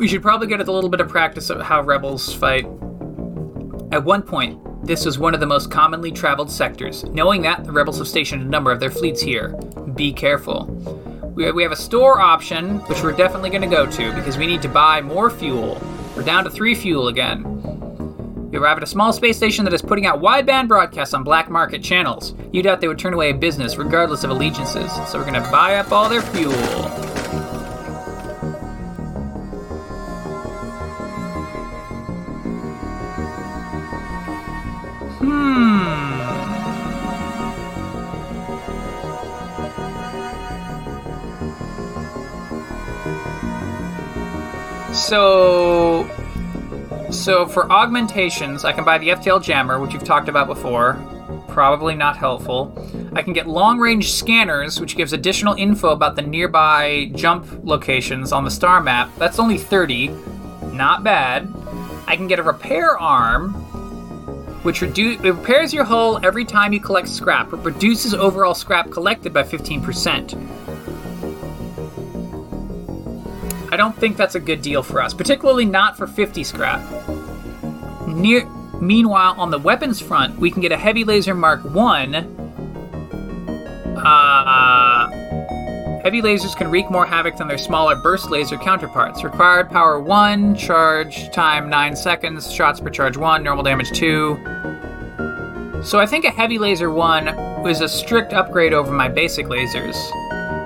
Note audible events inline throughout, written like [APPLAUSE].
We should probably get a little bit of practice of how rebels fight. At one point, this was one of the most commonly traveled sectors. Knowing that, the rebels have stationed a number of their fleets here. Be careful. We we have a store option, which we're definitely going to go to because we need to buy more fuel. We're down to three fuel again. We arrive at a small space station that is putting out wideband broadcasts on black market channels. You doubt they would turn away a business regardless of allegiances, so we're going to buy up all their fuel. So, so for augmentations, I can buy the FTL jammer, which you've talked about before. Probably not helpful. I can get long-range scanners, which gives additional info about the nearby jump locations on the star map. That's only 30. Not bad. I can get a repair arm, which redu- repairs your hull every time you collect scrap. It reduces overall scrap collected by 15%. I don't think that's a good deal for us, particularly not for 50 scrap. Near, meanwhile, on the weapons front, we can get a heavy laser Mark 1. Uh, heavy lasers can wreak more havoc than their smaller burst laser counterparts. Required power 1, charge time 9 seconds, shots per charge 1, normal damage 2. So I think a heavy laser 1 was a strict upgrade over my basic lasers.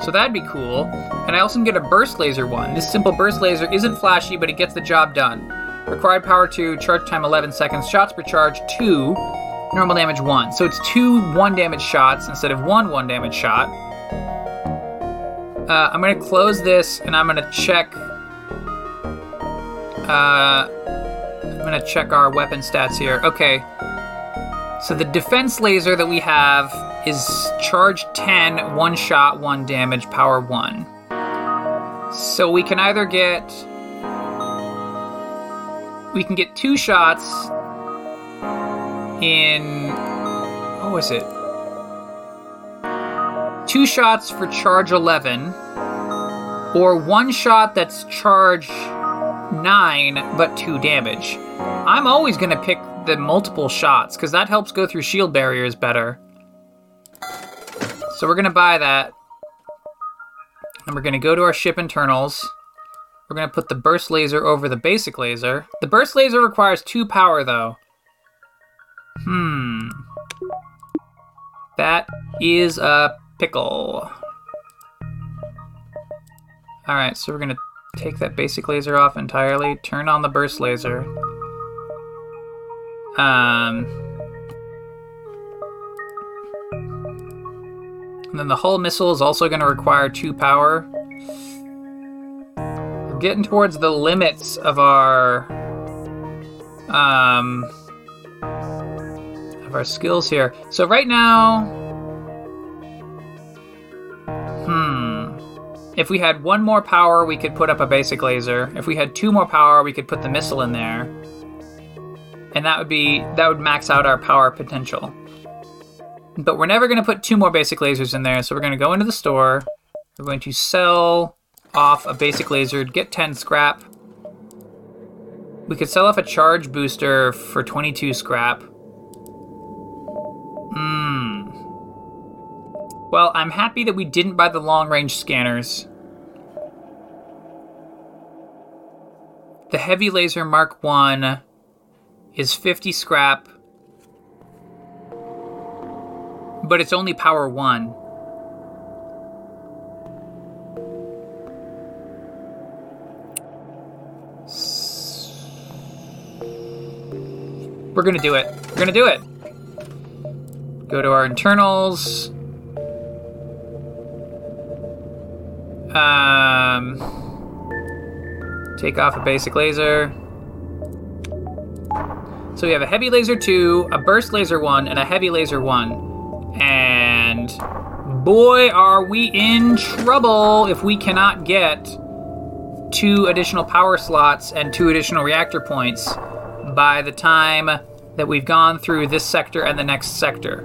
So that'd be cool. And I also can get a burst laser one. This simple burst laser isn't flashy, but it gets the job done. Required power 2, charge time 11 seconds, shots per charge 2, normal damage 1. So it's two 1 damage shots instead of one 1 damage shot. Uh, I'm going to close this and I'm going to check. Uh, I'm going to check our weapon stats here. Okay. So the defense laser that we have is charge 10, one shot, one damage, power 1. So we can either get. We can get two shots in. What was it? Two shots for charge 11, or one shot that's charge 9 but 2 damage. I'm always going to pick the multiple shots because that helps go through shield barriers better. So we're going to buy that. And we're going to go to our ship internals. We're going to put the burst laser over the basic laser. The burst laser requires two power, though. Hmm. That is a pickle. Alright, so we're going to take that basic laser off entirely, turn on the burst laser. Um. And then the hull missile is also going to require two power. We're getting towards the limits of our um of our skills here. So right now, hmm, if we had one more power, we could put up a basic laser. If we had two more power, we could put the missile in there, and that would be that would max out our power potential. But we're never going to put two more basic lasers in there, so we're going to go into the store. We're going to sell off a basic laser, get 10 scrap. We could sell off a charge booster for 22 scrap. Hmm. Well, I'm happy that we didn't buy the long range scanners. The heavy laser Mark 1 is 50 scrap but it's only power one. We're gonna do it. We're gonna do it. Go to our internals. Um, take off a basic laser. So we have a heavy laser 2, a burst laser 1, and a heavy laser 1. And boy, are we in trouble if we cannot get two additional power slots and two additional reactor points by the time that we've gone through this sector and the next sector.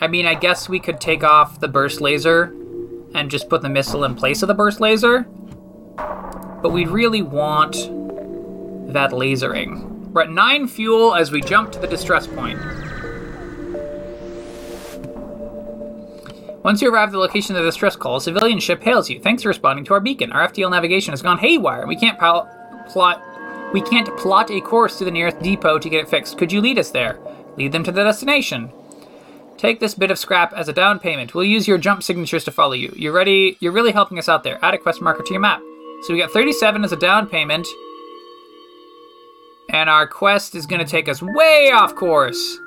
I mean, I guess we could take off the burst laser and just put the missile in place of the burst laser. But we really want that lasering. We're at 9 fuel as we jump to the distress point. Once you arrive at the location of the distress call, a civilian ship hails you. Thanks for responding to our beacon. Our FTL navigation has gone haywire. We can't pal- plot. We can't plot a course to the nearest depot to get it fixed. Could you lead us there? Lead them to the destination. Take this bit of scrap as a down payment. We'll use your jump signatures to follow you. You're ready. You're really helping us out there. Add a quest marker to your map. So we got 37 as a down payment, and our quest is going to take us way off course.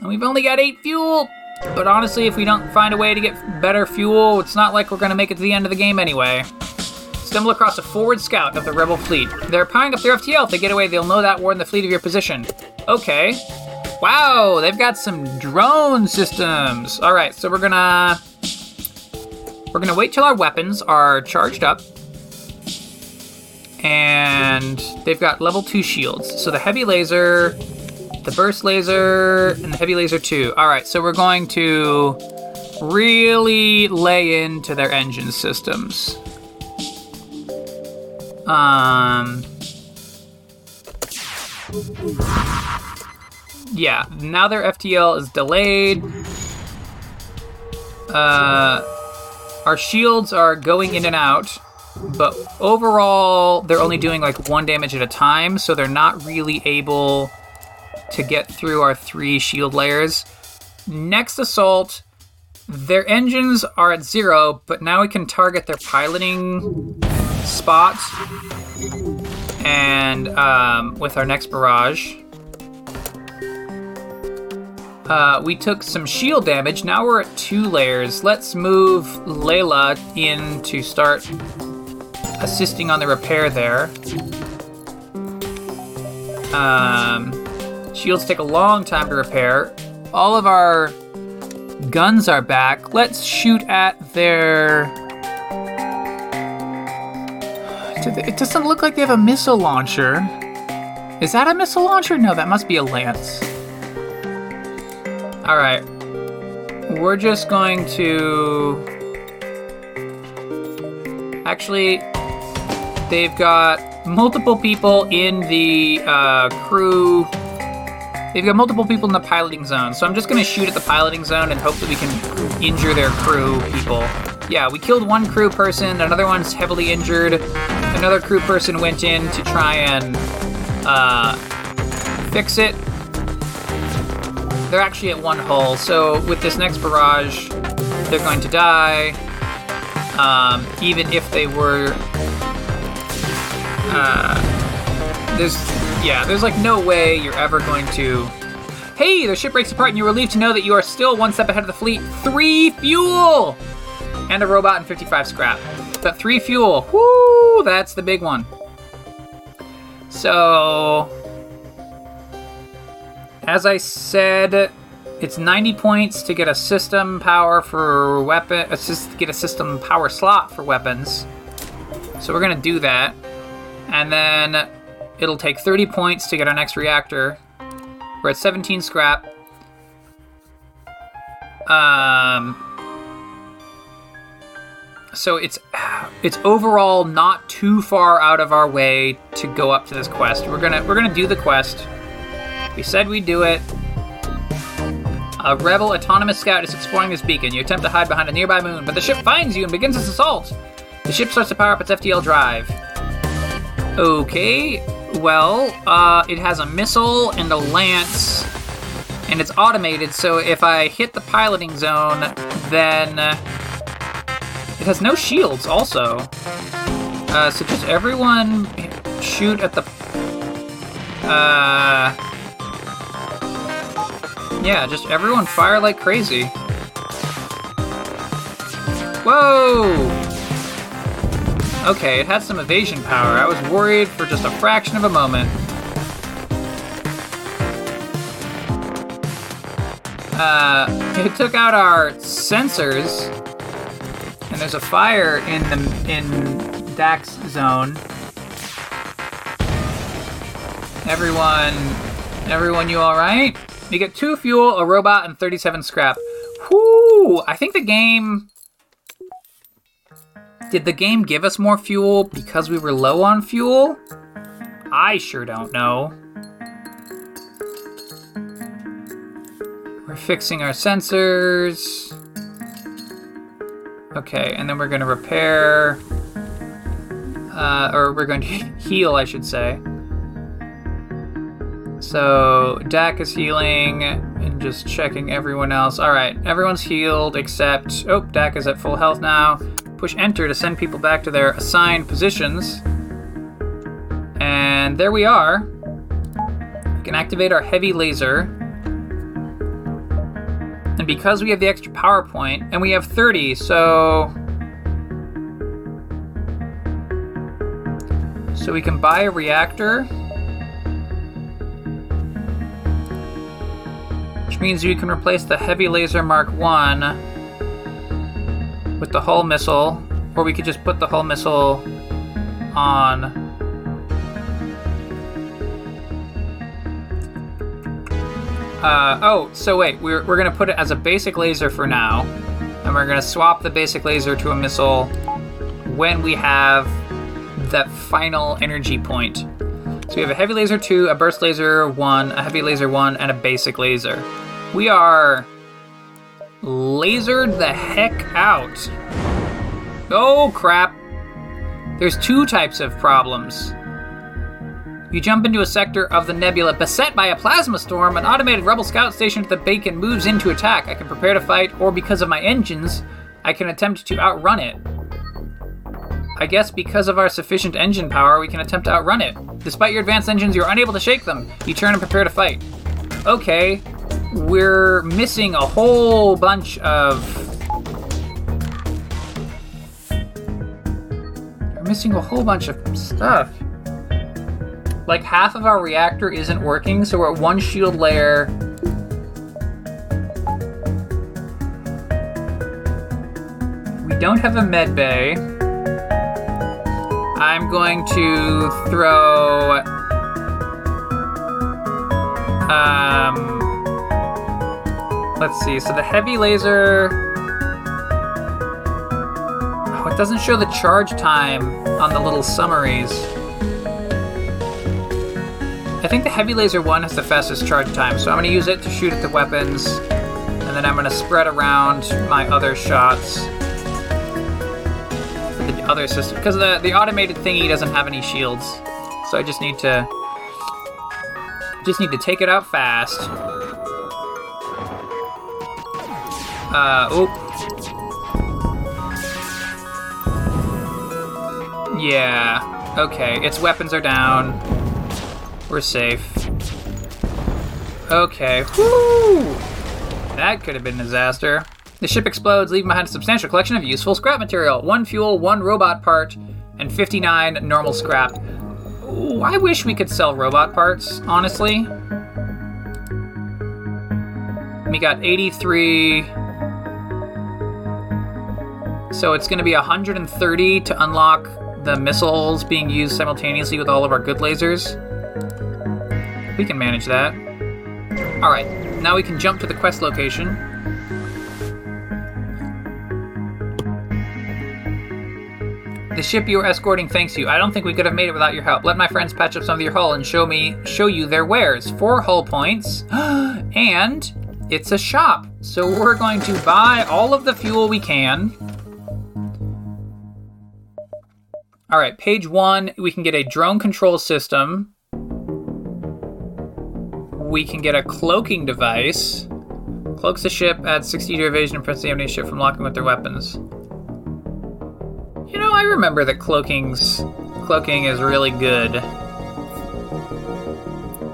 And we've only got eight fuel. But honestly, if we don't find a way to get better fuel, it's not like we're going to make it to the end of the game anyway. Stumble across a forward scout of the rebel fleet. They're powering up their FTL. If they get away, they'll know that warn the fleet of your position. Okay. Wow, they've got some drone systems. All right, so we're gonna we're gonna wait till our weapons are charged up, and they've got level two shields. So the heavy laser, the burst laser, and the heavy laser two. All right, so we're going to really lay into their engine systems. Um. Yeah, now their FTL is delayed. Uh, our shields are going in and out, but overall, they're only doing like one damage at a time, so they're not really able to get through our three shield layers. Next assault, their engines are at zero, but now we can target their piloting spots. And um, with our next barrage, uh, we took some shield damage. Now we're at two layers. Let's move Layla in to start assisting on the repair there. Um, shields take a long time to repair. All of our guns are back. Let's shoot at their. It doesn't look like they have a missile launcher. Is that a missile launcher? No, that must be a lance. All right. We're just going to. Actually, they've got multiple people in the uh, crew. They've got multiple people in the piloting zone, so I'm just gonna shoot at the piloting zone and hope that we can injure their crew people. Yeah, we killed one crew person, another one's heavily injured. Another crew person went in to try and uh, fix it. They're actually at one hull, so with this next barrage, they're going to die. Um, even if they were. Uh, there's. Yeah, there's like no way you're ever going to. Hey, the ship breaks apart, and you're relieved to know that you are still one step ahead of the fleet. Three fuel! And a robot and 55 scrap. But three fuel. Woo! That's the big one. So. As I said, it's 90 points to get a system power for weapon, assist get a system power slot for weapons. So we're gonna do that, and then it'll take 30 points to get our next reactor. We're at 17 scrap. Um. So it's it's overall not too far out of our way to go up to this quest. We're gonna we're gonna do the quest. We said we'd do it. A rebel autonomous scout is exploring this beacon. You attempt to hide behind a nearby moon, but the ship finds you and begins its assault. The ship starts to power up its FTL drive. Okay, well, uh, it has a missile and a lance, and it's automated, so if I hit the piloting zone, then uh, it has no shields also. Uh, so just everyone shoot at the. Uh. Yeah, just everyone fire like crazy. Whoa! Okay, it had some evasion power. I was worried for just a fraction of a moment. Uh, it took out our sensors, and there's a fire in the in Dak's zone. Everyone, everyone, you all right? You get two fuel, a robot, and 37 scrap. Whoo! I think the game Did the game give us more fuel because we were low on fuel? I sure don't know. We're fixing our sensors. Okay, and then we're gonna repair, uh, or we're going [LAUGHS] to heal, I should say. So Dak is healing and just checking everyone else. All right, everyone's healed except oh, Dak is at full health now. Push enter to send people back to their assigned positions. And there we are. We can activate our heavy laser. And because we have the extra power point, and we have 30, so. So we can buy a reactor. Which means we can replace the heavy laser Mark 1 with the hull missile, or we could just put the hull missile on. Uh, oh, so wait, we're, we're gonna put it as a basic laser for now, and we're gonna swap the basic laser to a missile when we have that final energy point. So we have a heavy laser 2, a burst laser 1, a heavy laser 1, and a basic laser. We are lasered the heck out. Oh crap. There's two types of problems. You jump into a sector of the nebula beset by a plasma storm. An automated rebel scout stationed at the beacon moves in to attack. I can prepare to fight, or because of my engines, I can attempt to outrun it. I guess because of our sufficient engine power, we can attempt to outrun it. Despite your advanced engines, you're unable to shake them. You turn and prepare to fight. Okay, we're missing a whole bunch of. We're missing a whole bunch of stuff. Like half of our reactor isn't working, so we're at one shield layer. We don't have a med bay. I'm going to throw. Um. Let's see. So the heavy laser. Oh, it doesn't show the charge time on the little summaries. I think the heavy laser one has the fastest charge time, so I'm going to use it to shoot at the weapons, and then I'm going to spread around my other shots the other system because the the automated thingy doesn't have any shields, so I just need to just need to take it out fast. Uh oh. Yeah. Okay, its weapons are down. We're safe. Okay. Whoo! That could have been a disaster. The ship explodes, leaving behind a substantial collection of useful scrap material one fuel, one robot part, and 59 normal scrap. Ooh, I wish we could sell robot parts, honestly. We got 83. So it's going to be 130 to unlock the missiles being used simultaneously with all of our good lasers. We can manage that. Alright, now we can jump to the quest location. The ship you are escorting thanks you. I don't think we could have made it without your help. Let my friends patch up some of your hull and show me show you their wares. Four hull points. [GASPS] and it's a shop. So we're going to buy all of the fuel we can. All right, page one, we can get a drone control system we can get a cloaking device. Cloaks the ship, adds 60 to evasion, and prevents the enemy ship from locking with their weapons. You know, I remember that cloaking's cloaking is really good.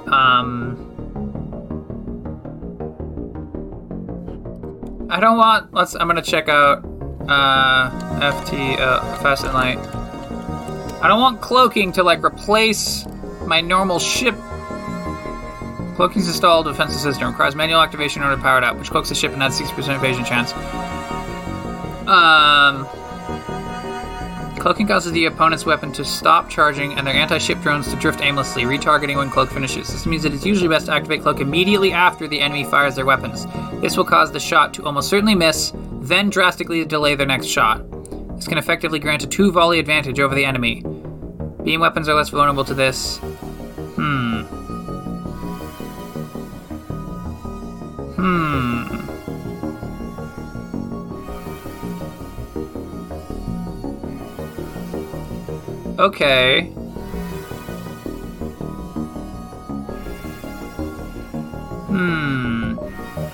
Um, I don't want. Let's. I'm gonna check out uh, FT uh, Fast and Light. I don't want cloaking to like replace my normal ship Cloaking's installed defensive system. Requires manual activation in order to power it up, which cloaks the ship and adds 60% evasion chance. Um, cloaking causes the opponent's weapon to stop charging and their anti-ship drones to drift aimlessly, retargeting when cloak finishes. This means that it's usually best to activate cloak immediately after the enemy fires their weapons. This will cause the shot to almost certainly miss, then drastically delay their next shot. This can effectively grant a two volley advantage over the enemy. Beam weapons are less vulnerable to this. Hmm. Hmm. Okay. Hmm.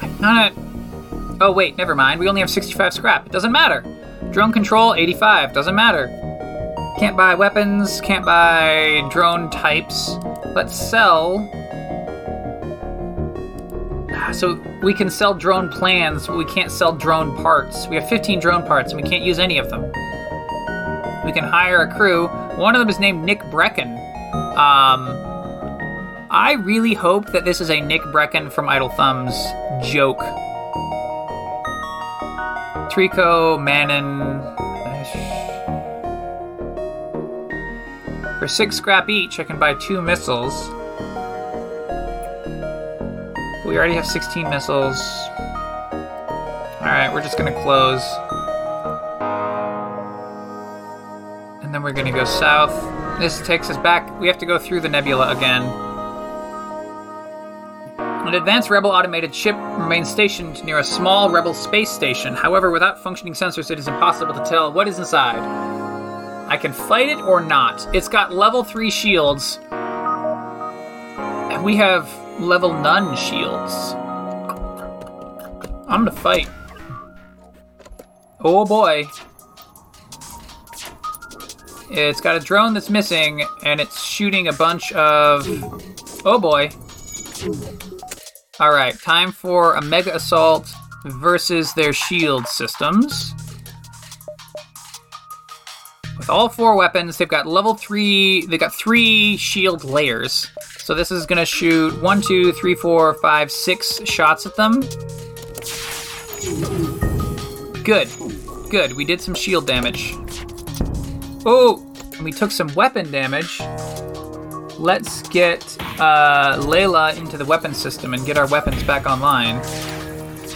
I'm not. Oh, wait, never mind. We only have 65 scrap. It doesn't matter. Drone control, 85. Doesn't matter. Can't buy weapons, can't buy drone types. Let's sell. Ah, So we can sell drone plans, but we can't sell drone parts. We have 15 drone parts and we can't use any of them. We can hire a crew. One of them is named Nick Breckon. Um, I really hope that this is a Nick Breckon from Idle Thumbs joke. Trico, Manon. For six scrap each, I can buy two missiles. We already have 16 missiles. Alright, we're just gonna close. And then we're gonna go south. This takes us back. We have to go through the nebula again. An advanced Rebel automated ship remains stationed near a small Rebel space station. However, without functioning sensors, it is impossible to tell what is inside. I can fight it or not. It's got level 3 shields. And we have level none shields. I'm gonna fight. Oh boy. It's got a drone that's missing, and it's shooting a bunch of. Oh boy. Alright, time for a Mega Assault versus their shield systems. With all four weapons, they've got level three. They've got three shield layers. So this is gonna shoot one, two, three, four, five, six shots at them. Good, good. We did some shield damage. Oh, and we took some weapon damage. Let's get uh, Layla into the weapon system and get our weapons back online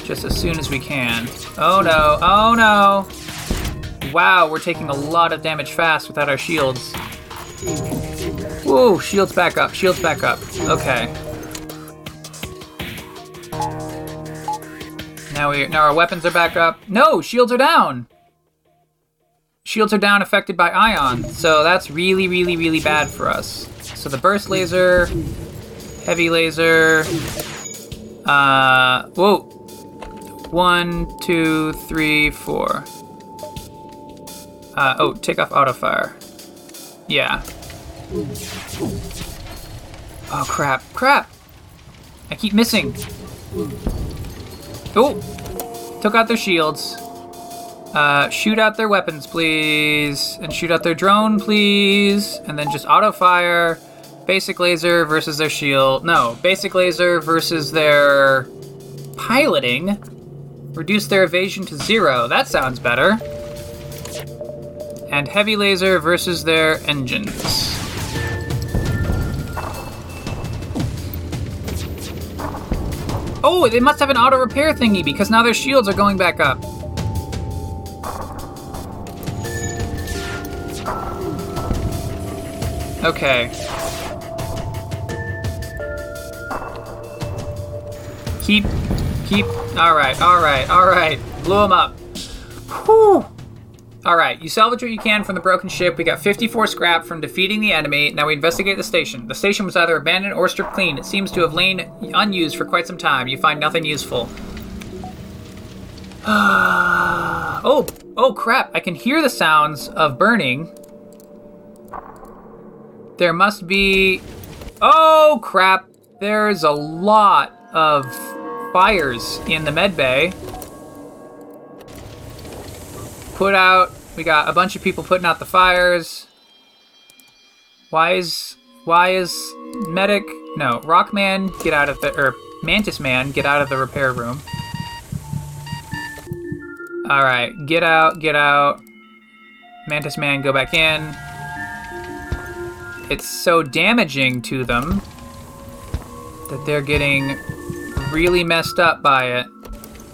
just as soon as we can. Oh no! Oh no! Wow, we're taking a lot of damage fast without our shields. Whoa, shields back up, shields back up. Okay. Now we now our weapons are back up. No, shields are down. Shields are down affected by ion, so that's really, really, really bad for us. The burst laser, heavy laser, uh, whoa. One, two, three, four. Uh, oh, take off auto fire. Yeah. Oh crap, crap! I keep missing. Oh! Took out their shields. Uh, shoot out their weapons, please. And shoot out their drone, please. And then just auto fire. Basic laser versus their shield. No, basic laser versus their piloting. Reduce their evasion to zero. That sounds better. And heavy laser versus their engines. Oh, they must have an auto repair thingy because now their shields are going back up. Okay. Keep, keep. All right, all right, all right. Blew them up. Whew. All right, you salvage what you can from the broken ship. We got 54 scrap from defeating the enemy. Now we investigate the station. The station was either abandoned or stripped clean. It seems to have lain unused for quite some time. You find nothing useful. [SIGHS] oh, oh crap! I can hear the sounds of burning. There must be. Oh crap! There's a lot of fires in the med bay. Put out. We got a bunch of people putting out the fires. Why is why is medic? No, Rockman, get out of the or Mantis Man, get out of the repair room. All right, get out, get out. Mantis Man, go back in. It's so damaging to them that they're getting really messed up by it.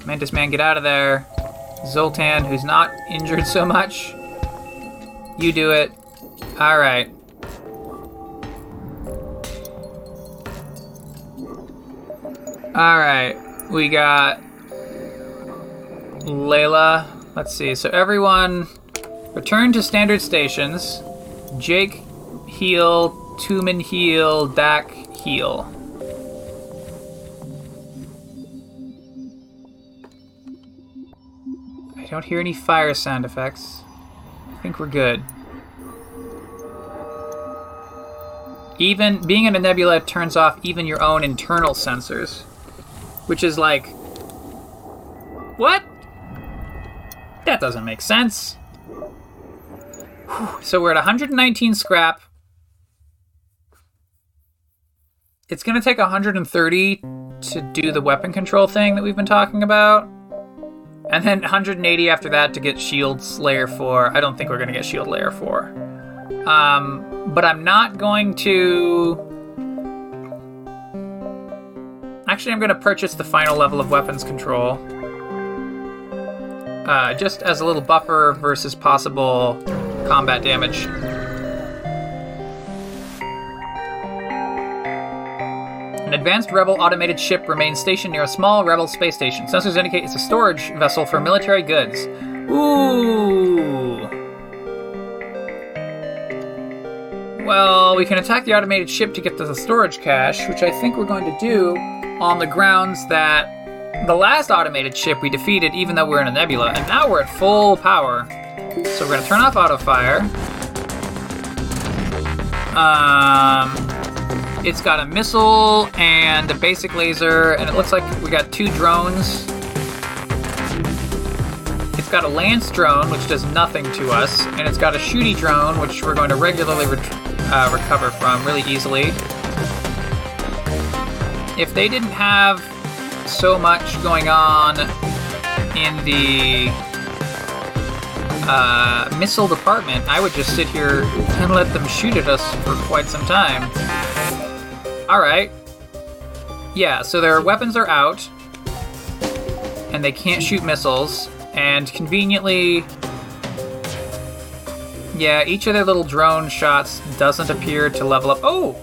Mantis Man, get out of there. Zoltan, who's not injured so much, You do it. All right. All right. We got Layla. Let's see. So everyone return to standard stations. Jake heal, Tumen heal, Dak heal. Don't hear any fire sound effects. I think we're good. Even being in a nebula turns off even your own internal sensors, which is like, what? That doesn't make sense. Whew. So we're at 119 scrap. It's gonna take 130 to do the weapon control thing that we've been talking about. And then 180 after that to get Shield Layer 4. I don't think we're gonna get Shield Layer 4. Um, but I'm not going to. Actually, I'm gonna purchase the final level of weapons control. Uh, just as a little buffer versus possible combat damage. An advanced Rebel automated ship remains stationed near a small Rebel space station. Sensors indicate it's a storage vessel for military goods. Ooh. Well, we can attack the automated ship to get to the storage cache, which I think we're going to do on the grounds that the last automated ship we defeated, even though we're in a nebula, and now we're at full power. So we're going to turn off auto fire. Um, it's got a missile and a basic laser, and it looks like we got two drones. It's got a lance drone, which does nothing to us, and it's got a shooty drone, which we're going to regularly ret- uh, recover from really easily. If they didn't have so much going on in the uh, missile department, I would just sit here and let them shoot at us for quite some time. Alright. Yeah, so their weapons are out, and they can't shoot missiles, and conveniently. Yeah, each of their little drone shots doesn't appear to level up. Oh!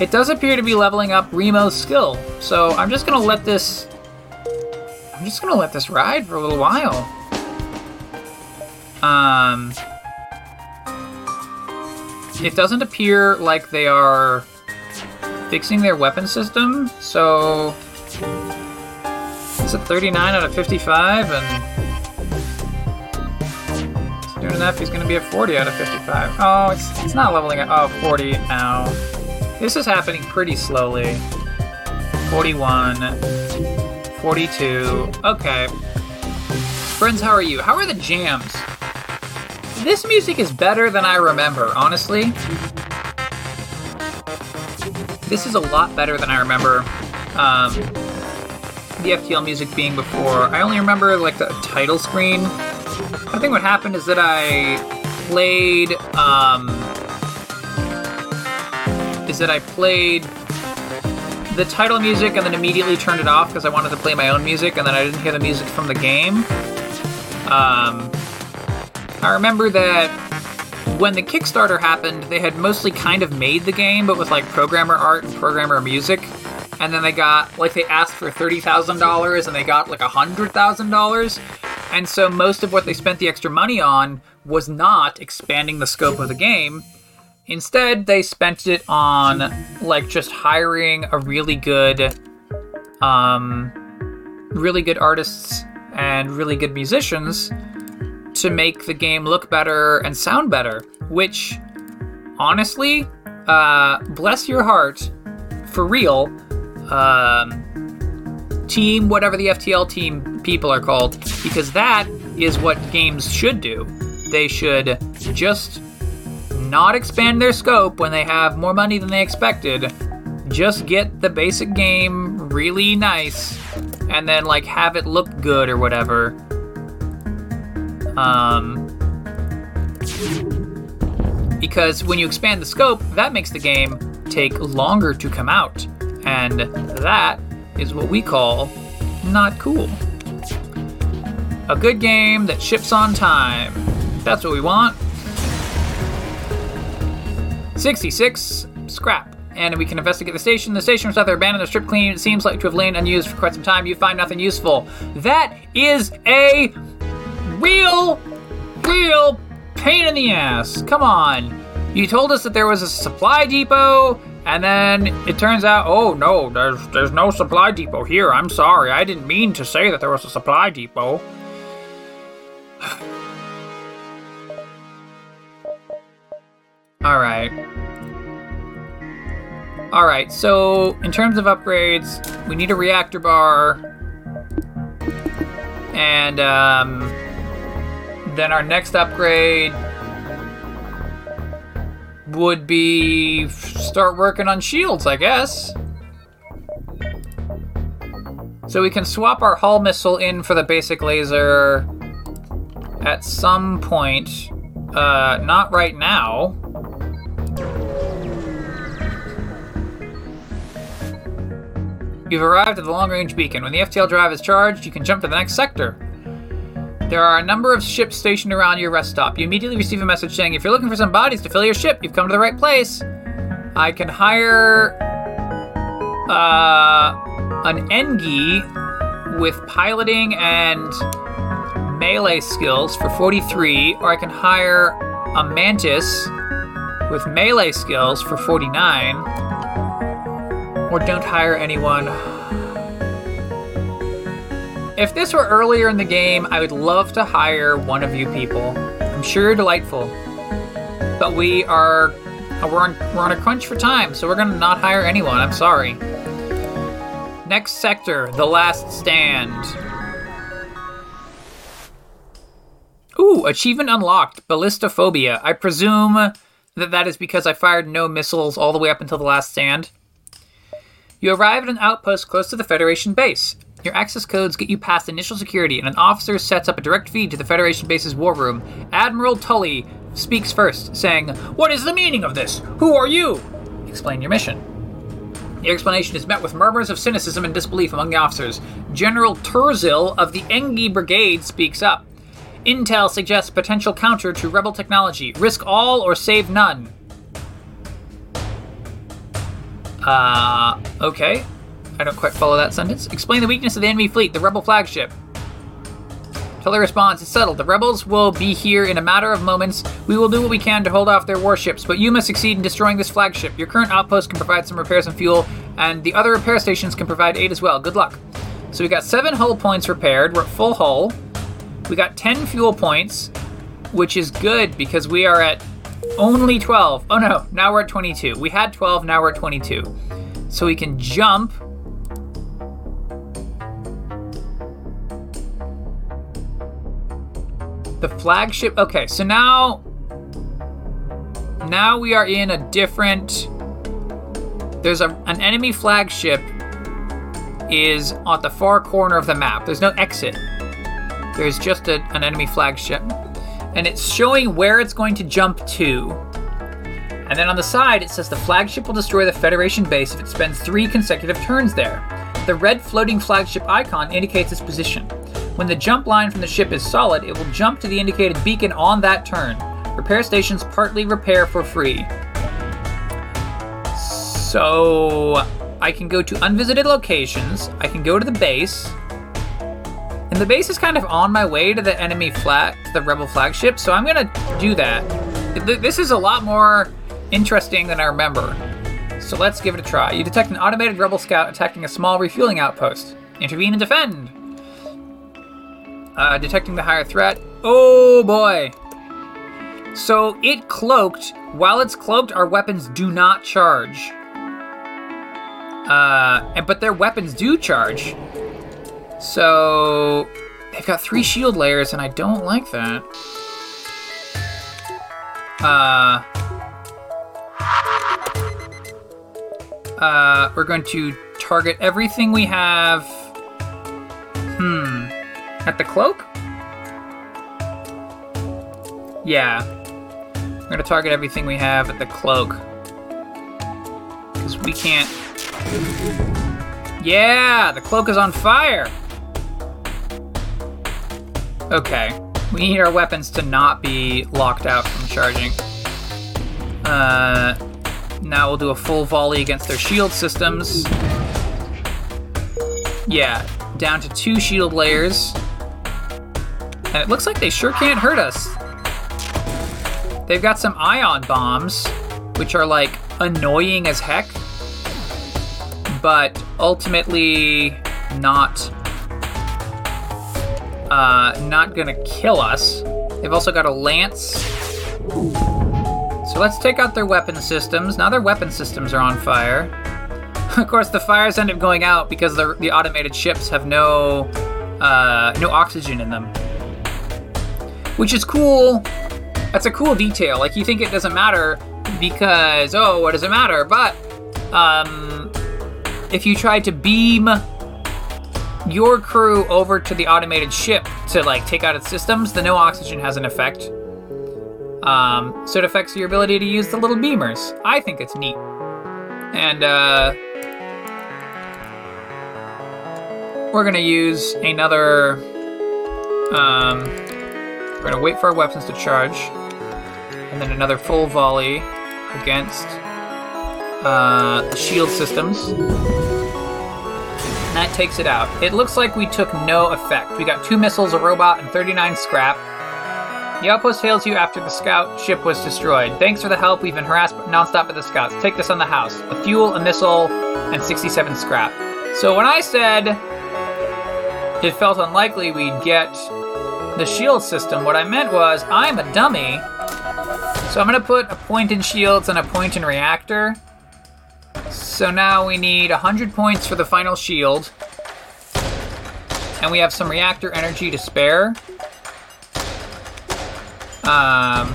It does appear to be leveling up Remo's skill, so I'm just gonna let this. I'm just gonna let this ride for a little while. Um, it doesn't appear like they are fixing their weapon system, so it's a 39 out of 55, and soon enough he's going to be a 40 out of 55. Oh, it's, it's not leveling up. Oh, 40 now. This is happening pretty slowly. 41, 42. Okay. Friends, how are you? How are the jams? This music is better than I remember, honestly. This is a lot better than I remember um, the FTL music being before. I only remember like the title screen. I think what happened is that I played um, is that I played the title music and then immediately turned it off because I wanted to play my own music and then I didn't hear the music from the game. Um, I remember that when the Kickstarter happened, they had mostly kind of made the game, but with like programmer art and programmer music. And then they got, like, they asked for $30,000 and they got like a $100,000. And so most of what they spent the extra money on was not expanding the scope of the game. Instead, they spent it on like just hiring a really good, um, really good artists and really good musicians to make the game look better and sound better. Which, honestly, uh, bless your heart, for real. Um, team, whatever the FTL team people are called, because that is what games should do. They should just not expand their scope when they have more money than they expected. Just get the basic game really nice and then like have it look good or whatever. Um because when you expand the scope, that makes the game take longer to come out. And that is what we call not cool. A good game that ships on time. That's what we want. 66 scrap. And we can investigate the station. The station was either abandoned or stripped clean. It seems like to have lain unused for quite some time. You find nothing useful. That is a real, real pain in the ass. Come on. You told us that there was a supply depot, and then it turns out, oh no, there's there's no supply depot here. I'm sorry. I didn't mean to say that there was a supply depot. [SIGHS] All right. All right. So, in terms of upgrades, we need a reactor bar. And um then our next upgrade would be start working on shields, I guess. So we can swap our hull missile in for the basic laser at some point. Uh, not right now. You've arrived at the long range beacon. When the FTL drive is charged, you can jump to the next sector. There are a number of ships stationed around your rest stop. You immediately receive a message saying, if you're looking for some bodies to fill your ship, you've come to the right place. I can hire uh, an Engi with piloting and melee skills for 43, or I can hire a Mantis with melee skills for 49, or don't hire anyone. If this were earlier in the game, I would love to hire one of you people. I'm sure you're delightful. But we are uh, we're on we're on a crunch for time, so we're gonna not hire anyone. I'm sorry. Next sector, the last stand. Ooh, achievement unlocked, ballistophobia. I presume that that is because I fired no missiles all the way up until the last stand. You arrive at an outpost close to the Federation base. Your access codes get you past initial security, and an officer sets up a direct feed to the Federation base's war room. Admiral Tully speaks first, saying, What is the meaning of this? Who are you? Explain your mission. Your explanation is met with murmurs of cynicism and disbelief among the officers. General Turzil of the Engi Brigade speaks up. Intel suggests potential counter to rebel technology. Risk all or save none. Uh, okay. I don't quite follow that sentence. Explain the weakness of the enemy fleet, the rebel flagship. Tully responds, It's settled. The rebels will be here in a matter of moments. We will do what we can to hold off their warships, but you must succeed in destroying this flagship. Your current outpost can provide some repairs and fuel, and the other repair stations can provide aid as well. Good luck. So we got seven hull points repaired. We're at full hull. We got 10 fuel points, which is good because we are at only 12. Oh no, now we're at 22. We had 12, now we're at 22. So we can jump The flagship. Okay, so now. Now we are in a different. There's a, an enemy flagship is at the far corner of the map. There's no exit. There's just a, an enemy flagship. And it's showing where it's going to jump to. And then on the side, it says the flagship will destroy the Federation base if it spends three consecutive turns there. The red floating flagship icon indicates its position. When the jump line from the ship is solid, it will jump to the indicated beacon on that turn. Repair stations partly repair for free. So I can go to unvisited locations. I can go to the base. And the base is kind of on my way to the enemy flag, to the rebel flagship, so I'm gonna do that. This is a lot more interesting than I remember. So let's give it a try. You detect an automated rebel scout attacking a small refueling outpost. Intervene and defend. Uh, detecting the higher threat. Oh boy. So it cloaked. While it's cloaked, our weapons do not charge. Uh, and, but their weapons do charge. So they've got three shield layers, and I don't like that. Uh, uh, we're going to target everything we have. Hmm. At the cloak? Yeah. We're gonna target everything we have at the cloak. Because we can't... Yeah! The cloak is on fire! Okay. We need our weapons to not be locked out from charging. Uh, Now we'll do a full volley against their shield systems. Yeah, down to two shield layers. And [LAUGHS] it looks like they sure can't hurt us. They've got some ion bombs, which are like annoying as heck, but ultimately not uh, not gonna kill us. They've also got a lance. So let's take out their weapon systems. Now their weapon systems are on fire. [LAUGHS] of course, the fires end up going out because the, the automated ships have no uh, no oxygen in them, which is cool. That's a cool detail. Like you think it doesn't matter because oh, what does it matter? But um, if you try to beam your crew over to the automated ship to like take out its systems, the no oxygen has an effect. Um, so it affects your ability to use the little beamers. I think it's neat. And uh, we're gonna use another. Um, we're gonna wait for our weapons to charge, and then another full volley against uh, the shield systems. And that takes it out. It looks like we took no effect. We got two missiles, a robot, and 39 scrap. The outpost fails you after the scout ship was destroyed. Thanks for the help. We've been harassed nonstop by the scouts. Take this on the house. A fuel, a missile, and 67 scrap. So when I said it felt unlikely we'd get the shield system, what I meant was I'm a dummy. So I'm gonna put a point in shields and a point in reactor. So now we need 100 points for the final shield. And we have some reactor energy to spare. Um,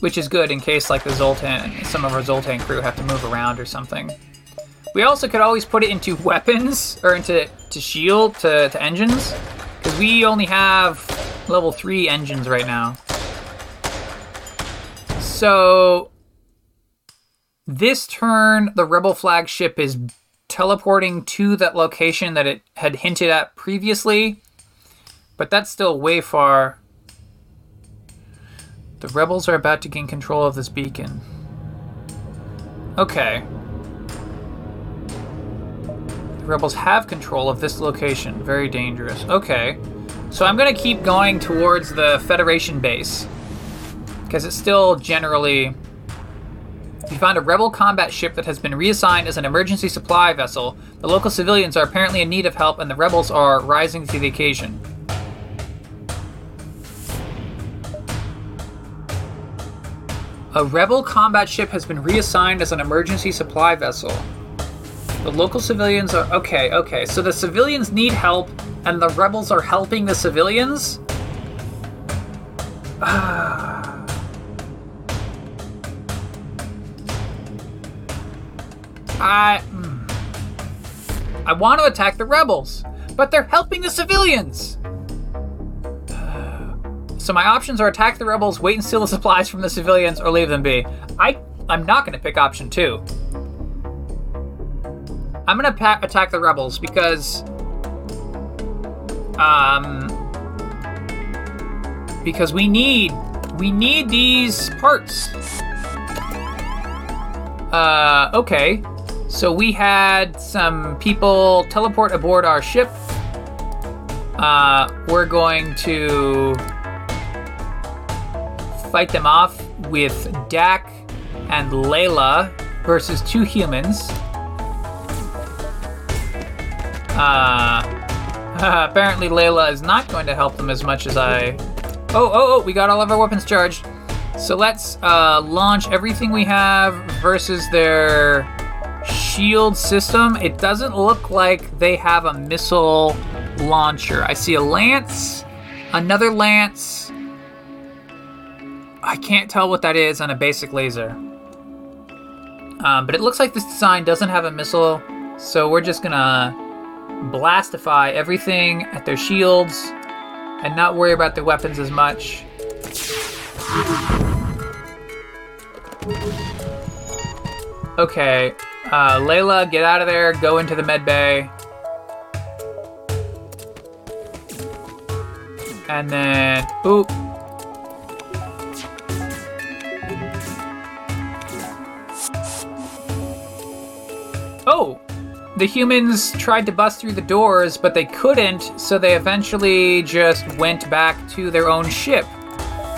which is good in case like the Zoltan, some of our Zoltan crew have to move around or something. We also could always put it into weapons or into to shield to, to engines because we only have level three engines right now. So this turn, the Rebel flagship is teleporting to that location that it had hinted at previously, but that's still way far. The rebels are about to gain control of this beacon. Okay. The rebels have control of this location. Very dangerous. Okay. So I'm going to keep going towards the Federation base. Because it's still generally. You found a rebel combat ship that has been reassigned as an emergency supply vessel. The local civilians are apparently in need of help, and the rebels are rising to the occasion. A rebel combat ship has been reassigned as an emergency supply vessel. The local civilians are. Okay, okay. So the civilians need help, and the rebels are helping the civilians? [SIGHS] I. mm. I want to attack the rebels, but they're helping the civilians! [SIGHS] So my options are attack the rebels, wait and steal the supplies from the civilians, or leave them be. I I'm not going to pick option two. I'm to pa- attack the rebels because um because we need we need these parts. Uh okay. So we had some people teleport aboard our ship. Uh we're going to fight them off with Dak and Layla versus two humans. Uh, [LAUGHS] apparently, Layla is not going to help them as much as I. Oh, oh, oh! We got all of our weapons charged. So let's uh, launch everything we have versus their shield system. It doesn't look like they have a missile launcher. I see a lance, another lance. I can't tell what that is on a basic laser. Um, but it looks like this design doesn't have a missile, so we're just gonna blastify everything at their shields and not worry about their weapons as much. Okay, uh, Layla, get out of there, go into the med bay. And then, oop, the humans tried to bust through the doors, but they couldn't, so they eventually just went back to their own ship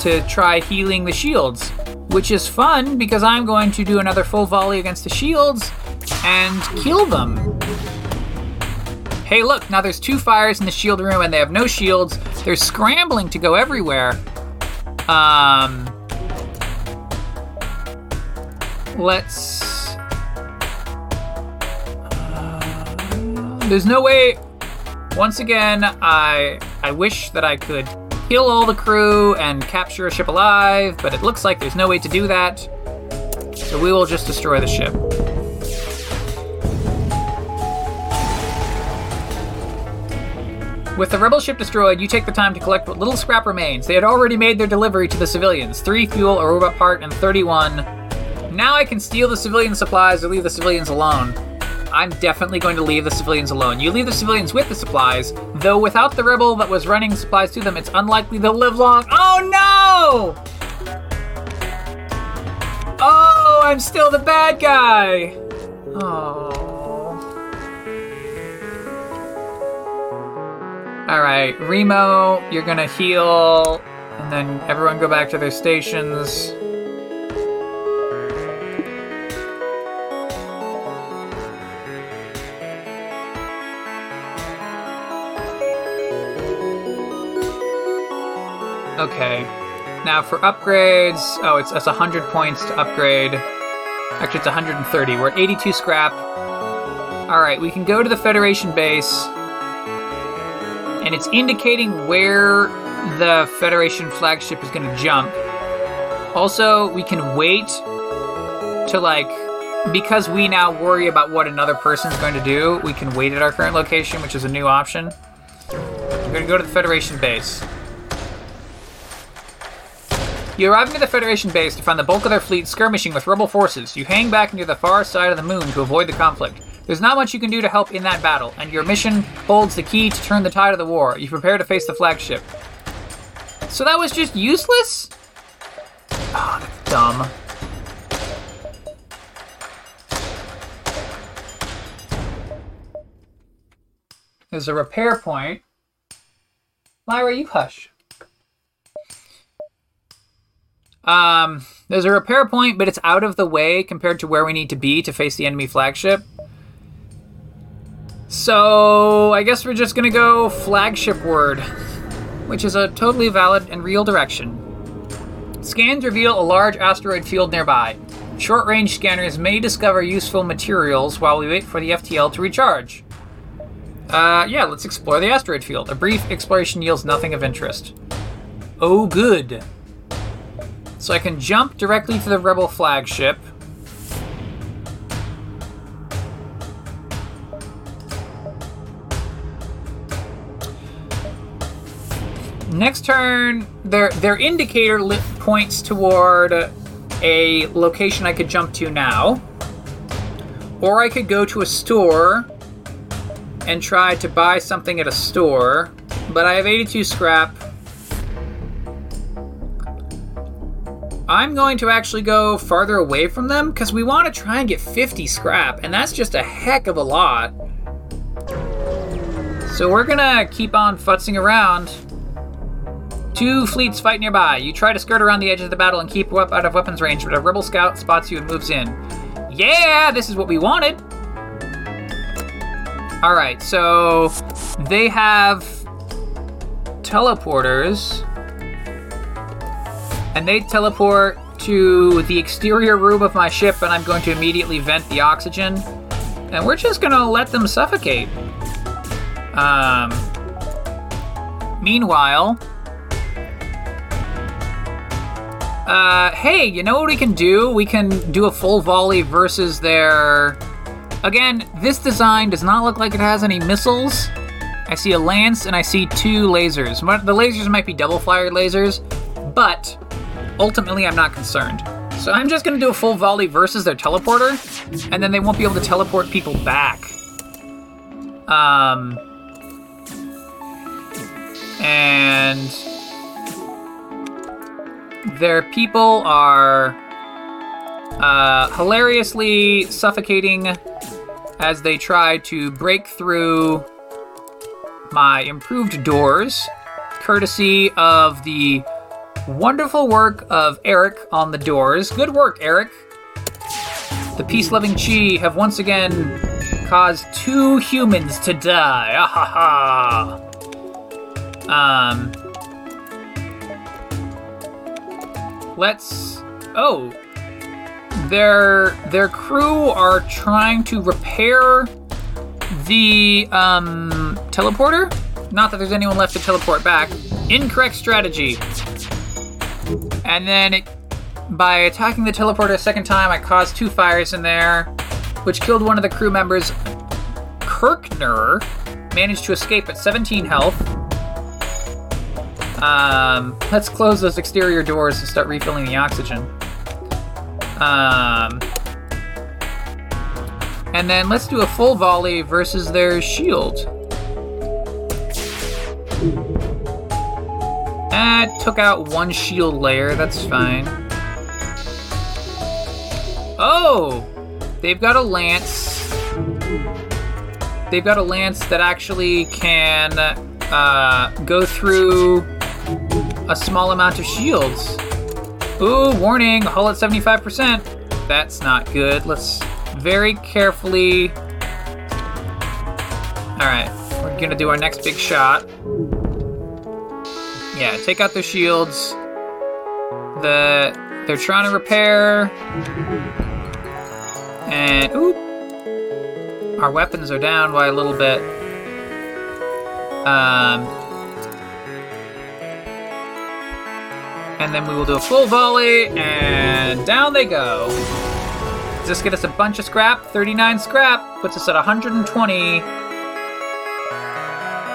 to try healing the shields. Which is fun because I'm going to do another full volley against the shields and kill them. Hey, look, now there's two fires in the shield room and they have no shields. They're scrambling to go everywhere. Um, let's. There's no way. Once again, I I wish that I could kill all the crew and capture a ship alive, but it looks like there's no way to do that. So we will just destroy the ship. With the rebel ship destroyed, you take the time to collect what little scrap remains. They had already made their delivery to the civilians 3 fuel, a robot part, and 31. Now I can steal the civilian supplies or leave the civilians alone. I'm definitely going to leave the civilians alone. You leave the civilians with the supplies, though without the rebel that was running supplies to them, it's unlikely they'll live long. Oh no! Oh, I'm still the bad guy! Oh. Alright, Remo, you're gonna heal, and then everyone go back to their stations. Okay. Now for upgrades, oh, it's, it's 100 points to upgrade. Actually, it's 130. We're at 82 scrap. Alright, we can go to the Federation base and it's indicating where the Federation flagship is going to jump. Also, we can wait to like because we now worry about what another person's going to do. We can wait at our current location, which is a new option. We're going to go to the Federation base. You arrive near the Federation base to find the bulk of their fleet skirmishing with rebel forces. You hang back near the far side of the moon to avoid the conflict. There's not much you can do to help in that battle, and your mission holds the key to turn the tide of the war. You prepare to face the flagship. So that was just useless? Oh, that's dumb. There's a repair point. Lyra, you hush. Um, there's a repair point, but it's out of the way compared to where we need to be to face the enemy flagship. So, I guess we're just gonna go flagship word, which is a totally valid and real direction. Scans reveal a large asteroid field nearby. Short range scanners may discover useful materials while we wait for the FTL to recharge. Uh, yeah, let's explore the asteroid field. A brief exploration yields nothing of interest. Oh, good. So I can jump directly to the Rebel flagship. Next turn, their their indicator points toward a location I could jump to now. Or I could go to a store and try to buy something at a store, but I have 82 scrap. I'm going to actually go farther away from them because we want to try and get 50 scrap, and that's just a heck of a lot. So we're gonna keep on futzing around. Two fleets fight nearby. You try to skirt around the edge of the battle and keep up out of weapons range, but a rebel scout spots you and moves in. Yeah, this is what we wanted. All right, so they have teleporters, and they teleport to the exterior room of my ship, and I'm going to immediately vent the oxygen, and we're just gonna let them suffocate. Um. Meanwhile, Uh, hey, you know what we can do? We can do a full volley versus their. Again, this design does not look like it has any missiles. I see a lance and I see two lasers. The lasers might be double fired lasers, but ultimately I'm not concerned. So I'm just gonna do a full volley versus their teleporter, and then they won't be able to teleport people back. Um. And their people are uh, hilariously suffocating as they try to break through my improved doors, courtesy of the wonderful work of Eric on the doors. Good work, Eric. The peace loving Chi have once again caused two humans to die. Ah ha ha. Um. Let's. Oh. Their their crew are trying to repair the um teleporter. Not that there's anyone left to teleport back. Incorrect strategy. And then it, by attacking the teleporter a second time, I caused two fires in there, which killed one of the crew members. Kirkner managed to escape at 17 health. Um, let's close those exterior doors and start refilling the oxygen. Um, and then let's do a full volley versus their shield. That took out one shield layer, that's fine. Oh! They've got a lance. They've got a lance that actually can uh, go through a small amount of shields. Ooh, warning, hull at 75%. That's not good. Let's very carefully. Alright, we're gonna do our next big shot. Yeah, take out their shields. The they're trying to repair. And oop. Our weapons are down by a little bit. Um and then we will do a full volley, and down they go. This get us a bunch of scrap? 39 scrap puts us at 120.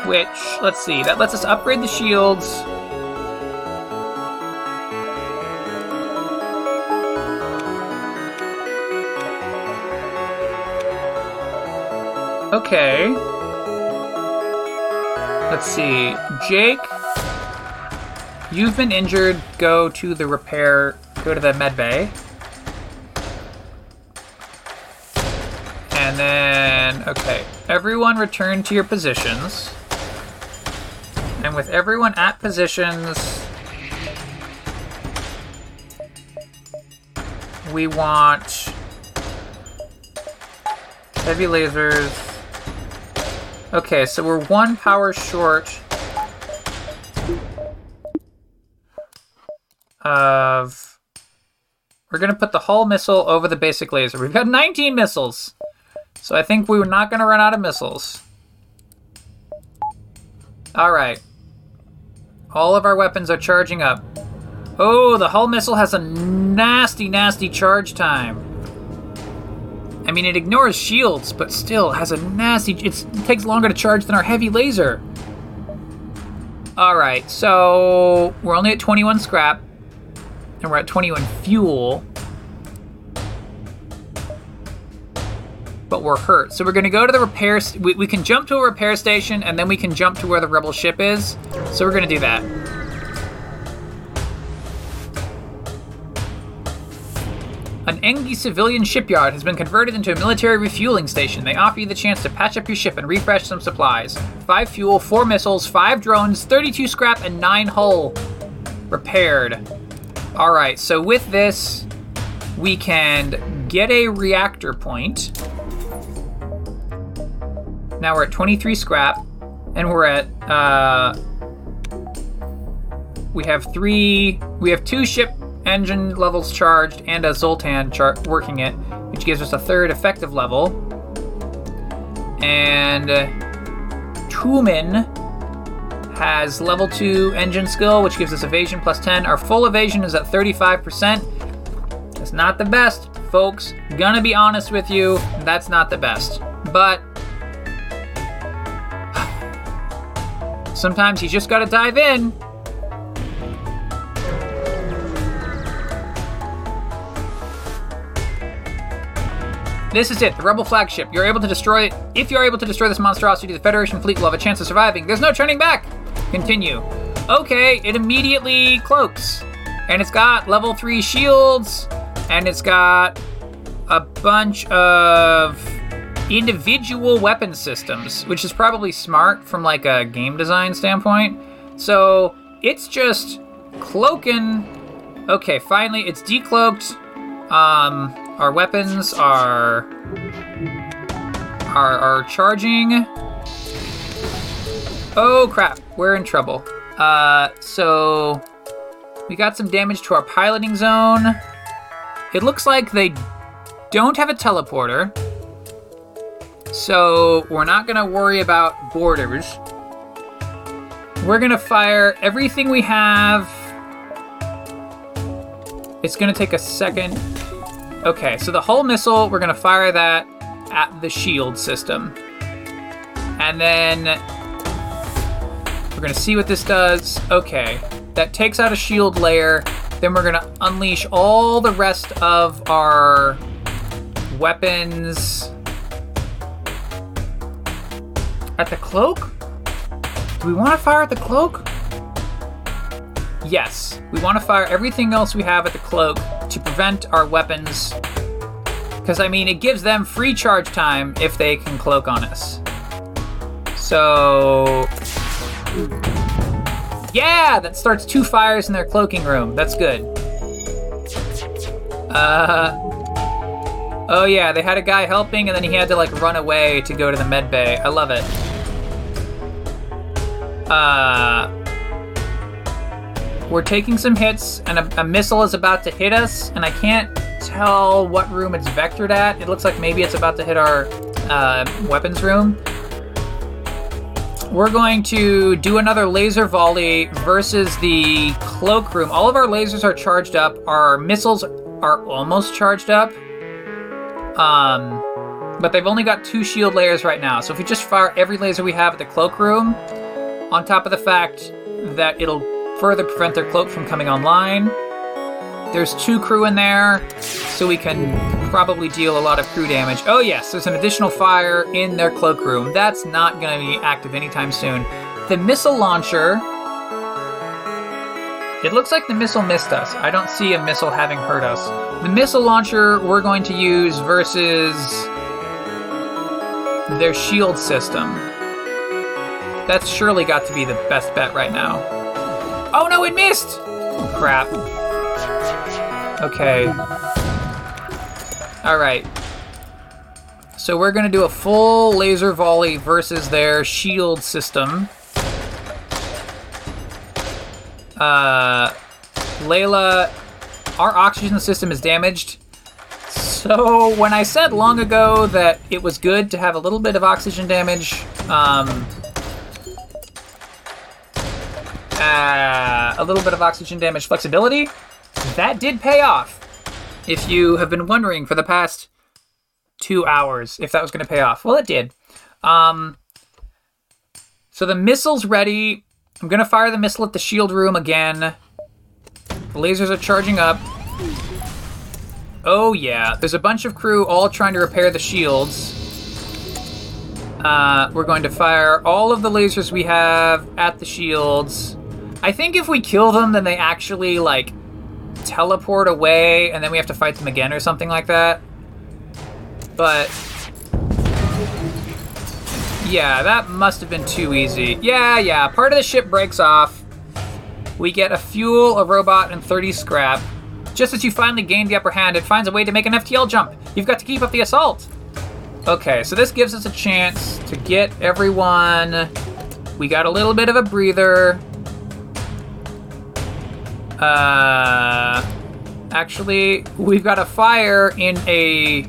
Which, let's see, that lets us upgrade the shields. Okay. Let's see. Jake, you've been injured. Go to the repair. Go to the med bay. And then, okay. Everyone return to your positions. And with everyone at positions, we want heavy lasers. Okay, so we're one power short of. We're gonna put the hull missile over the basic laser. We've got 19 missiles, so I think we're not gonna run out of missiles. All right. All of our weapons are charging up. Oh, the hull missile has a nasty, nasty charge time. I mean, it ignores shields, but still has a nasty. It takes longer to charge than our heavy laser. All right, so we're only at 21 scrap, and we're at 21 fuel. But we're hurt. So we're to go to the repair. We, we can jump to a repair station, and then we can jump to where the rebel ship is. So we're to do that. An Engi civilian shipyard has been converted into a military refueling station. They offer you the chance to patch up your ship and refresh some supplies. Five fuel, four missiles, five drones, 32 scrap, and nine hull repaired. Alright, so with this, we can get a reactor point. Now we're at 23 scrap, and we're at, uh, we have three, we have two ship engine levels charged and a Zoltan char- working it, which gives us a third effective level. And uh, Tumen has level 2 engine skill, which gives us evasion plus 10. Our full evasion is at 35%. That's not the best, folks. Gonna be honest with you, that's not the best. But [SIGHS] sometimes you just gotta dive in. This is it, the Rebel flagship. You're able to destroy it. If you're able to destroy this monstrosity, the Federation fleet will have a chance of surviving. There's no turning back. Continue. Okay, it immediately cloaks. And it's got level 3 shields, and it's got a bunch of individual weapon systems, which is probably smart from like a game design standpoint. So it's just cloaking. Okay, finally it's decloaked. Um, our weapons are are are charging. Oh crap, we're in trouble. Uh, so we got some damage to our piloting zone. It looks like they don't have a teleporter. So we're not gonna worry about boarders. We're gonna fire everything we have. It's gonna take a second. Okay, so the hull missile, we're gonna fire that at the shield system. And then we're gonna see what this does. Okay, that takes out a shield layer. Then we're gonna unleash all the rest of our weapons at the cloak? Do we want to fire at the cloak? Yes, we want to fire everything else we have at the cloak to prevent our weapons. Because, I mean, it gives them free charge time if they can cloak on us. So. Yeah, that starts two fires in their cloaking room. That's good. Uh. Oh, yeah, they had a guy helping and then he had to, like, run away to go to the med bay. I love it. Uh, we're taking some hits, and a, a, missile is about to hit us, and I can't tell what room it's vectored at. It looks like maybe it's about to hit our uh, weapons room. We're going to do another laser volley versus the cloakroom. All of our lasers are charged up. Our missiles are almost charged up. Um, but they've only got two shield layers right now. So if we just fire every laser we have at the cloakroom, on top of the fact that it'll further prevent their cloak from coming online. There's two crew in there, so we can probably deal a lot of crew damage. Oh, yes, there's an additional fire in their cloakroom. That's not going to be active anytime soon. The missile launcher. It looks like the missile missed us. I don't see a missile having hurt us. The missile launcher we're going to use versus their shield system. That's surely got to be the best bet right now. Oh no, it missed! Crap. Okay. Alright. So we're gonna do a full laser volley versus their shield system. Uh, Layla, our oxygen system is damaged. So when I said long ago that it was good to have a little bit of oxygen damage, um, uh, a little bit of oxygen damage flexibility. That did pay off. If you have been wondering for the past two hours if that was going to pay off, well, it did. Um, so the missile's ready. I'm going to fire the missile at the shield room again. The lasers are charging up. Oh, yeah. There's a bunch of crew all trying to repair the shields. Uh, we're going to fire all of the lasers we have at the shields. I think if we kill them, then they actually like teleport away, and then we have to fight them again or something like that. But yeah, that must have been too easy. Yeah, yeah. Part of the ship breaks off. We get a fuel, a robot, and 30 scrap. Just as you finally gain the upper hand, it finds a way to make an FTL jump. You've got to keep up the assault. Okay, so this gives us a chance to get everyone. We got a little bit of a breather. Uh, actually, we've got a fire in a.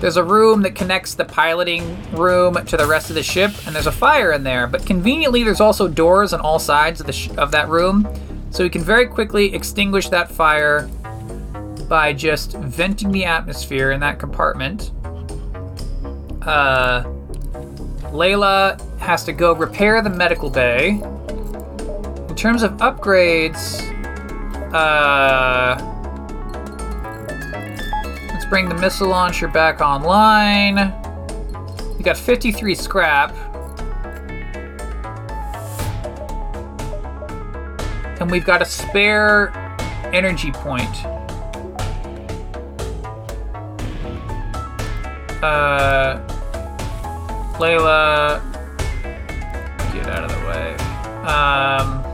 There's a room that connects the piloting room to the rest of the ship, and there's a fire in there. But conveniently, there's also doors on all sides of the sh- of that room, so we can very quickly extinguish that fire by just venting the atmosphere in that compartment. Uh, Layla has to go repair the medical bay. In terms of upgrades, uh, let's bring the missile launcher back online. We got 53 scrap. And we've got a spare energy point. Uh, Layla, get out of the way. Um,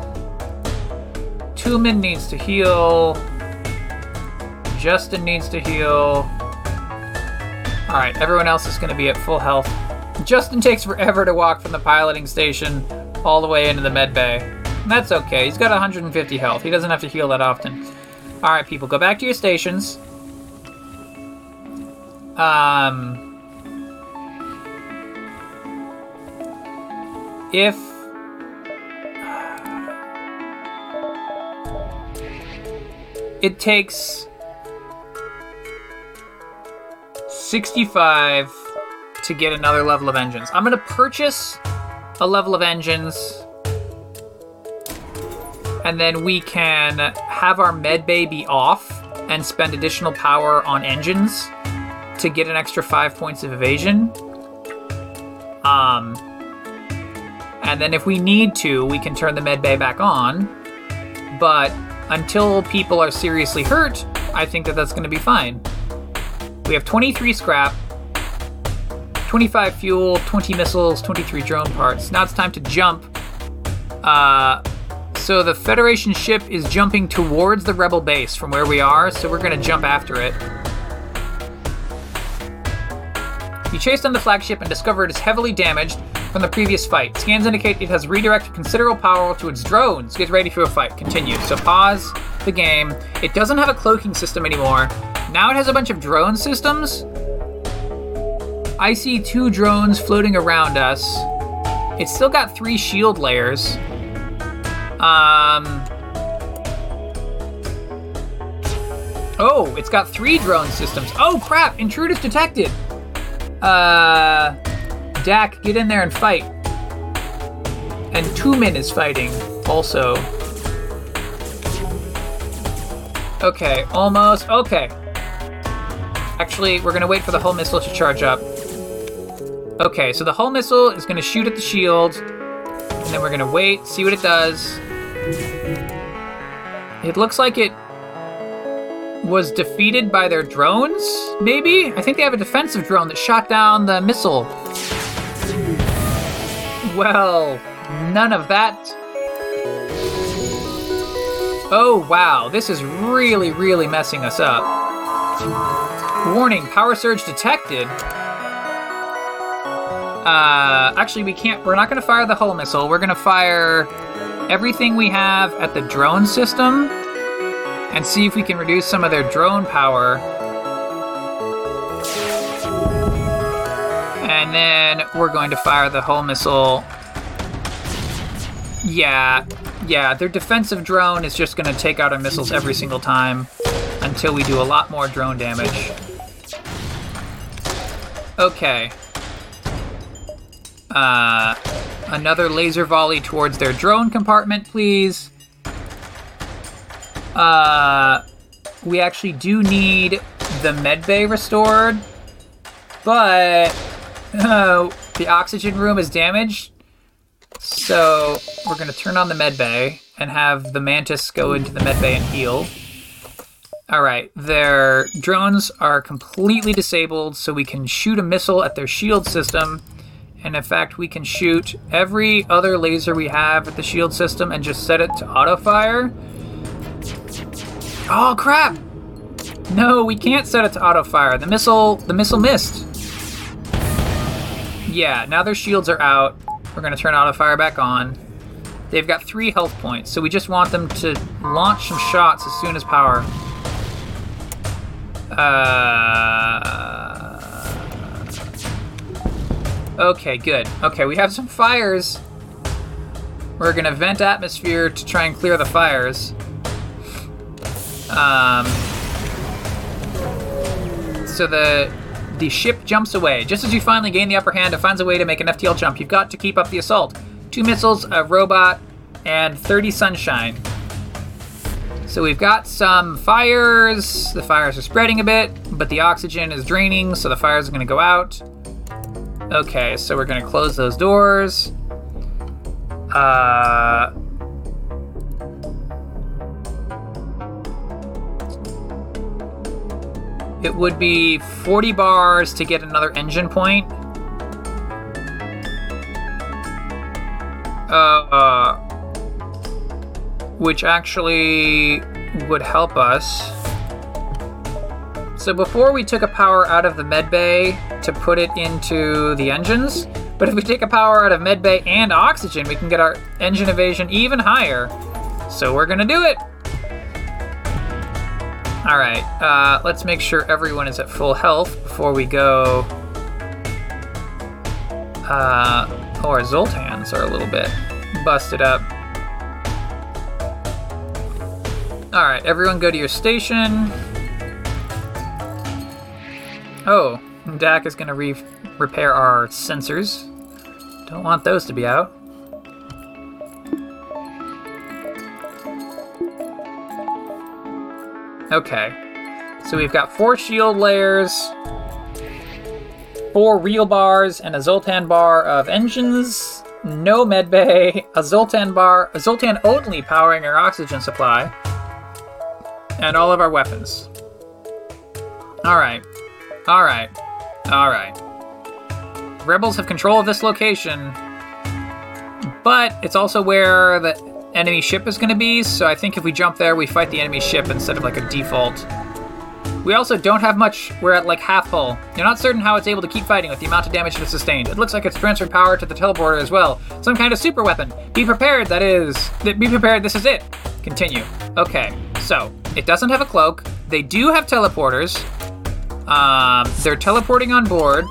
Tumen needs to heal. Justin needs to heal. All right, everyone else is going to be at full health. Justin takes forever to walk from the piloting station all the way into the med bay. That's okay. He's got 150 health. He doesn't have to heal that often. All right, people, go back to your stations. Um, if it takes 65 to get another level of engines. I'm going to purchase a level of engines and then we can have our med bay be off and spend additional power on engines to get an extra five points of evasion. Um, and then if we need to, we can turn the med bay back on. But until people are seriously hurt, I think that that's going to be fine. We have 23 scrap, 25 fuel, 20 missiles, 23 drone parts. Now it's time to jump. Uh, so the Federation ship is jumping towards the Rebel base from where we are, so we're going to jump after it. You chase down the flagship and discover it is heavily damaged from the previous fight. Scans indicate it has redirected considerable power to its drones. Get ready for a fight. Continue. So pause the game. It doesn't have a cloaking system anymore. Now it has a bunch of drone systems. I see two drones floating around us. It's still got three shield layers. Um. Oh, it's got three drone systems. Oh crap! Intruders detected. Uh, Dak, get in there and fight. And Tumen is fighting also. Okay, almost. Okay. Actually, we're gonna wait for the hull missile to charge up. Okay, so the hull missile is gonna shoot at the shield, and then we're gonna wait, see what it does. It looks like it was defeated by their drones, maybe? I think they have a defensive drone that shot down the missile. Well, none of that. Oh, wow, this is really, really messing us up. Warning, power surge detected. Uh, actually, we can't, we're not gonna fire the hull missile. We're gonna fire everything we have at the drone system and see if we can reduce some of their drone power. And then we're going to fire the hull missile. Yeah, yeah, their defensive drone is just going to take out our missiles every single time until we do a lot more drone damage. Okay. Uh, another laser volley towards their drone compartment, please. Uh, we actually do need the med bay restored, but uh, [LAUGHS] the oxygen room is damaged. So we're gonna turn on the med bay and have the mantis go into the med bay and heal. All right, their drones are completely disabled, so we can shoot a missile at their shield system. And in fact, we can shoot every other laser we have at the shield system and just set it to auto fire. Oh crap! No, we can't set it to auto fire. The missile, the missile missed. Yeah, now their shields are out. We're gonna turn auto fire back on. They've got three health points, so we just want them to launch some shots as soon as power. Uh. Okay, good. Okay, we have some fires. We're gonna vent atmosphere to try and clear the fires. Um, so the the ship jumps away. Just as you finally gain the upper hand, it finds a way to make an FTL jump. You've got to keep up the assault. Two missiles, a robot, and 30 sunshine. So we've got some fires. The fires are spreading a bit, but the oxygen is draining, so the fires are going to go out. Okay, so we're going to close those doors. Uh, It would be 40 bars to get another engine point. uh, which actually would help us. So before we took a power out of the med bay to put it into the engines, but if we take a power out of med bay and oxygen, we can get our engine evasion even higher. So we're gonna do it. All right, uh, let's make sure everyone is at full health before we go. Uh, oh, our Zoltans are a little bit busted up. All right, everyone go to your station. Oh, Dak is gonna re- repair our sensors. Don't want those to be out. Okay. So we've got four shield layers, four real bars, and a Zoltan bar of engines, no medbay, a Zoltan bar, a Zoltan only powering our oxygen supply, and all of our weapons. Alright. Alright. Alright. Rebels have control of this location, but it's also where the enemy ship is going to be, so I think if we jump there, we fight the enemy ship instead of like a default. We also don't have much, we're at like half full. You're not certain how it's able to keep fighting with the amount of damage it sustained. It looks like it's transferred power to the teleporter as well. Some kind of super weapon. Be prepared, that is. Be prepared, this is it. Continue. Okay, so, it doesn't have a cloak. They do have teleporters. Um, they're teleporting on board.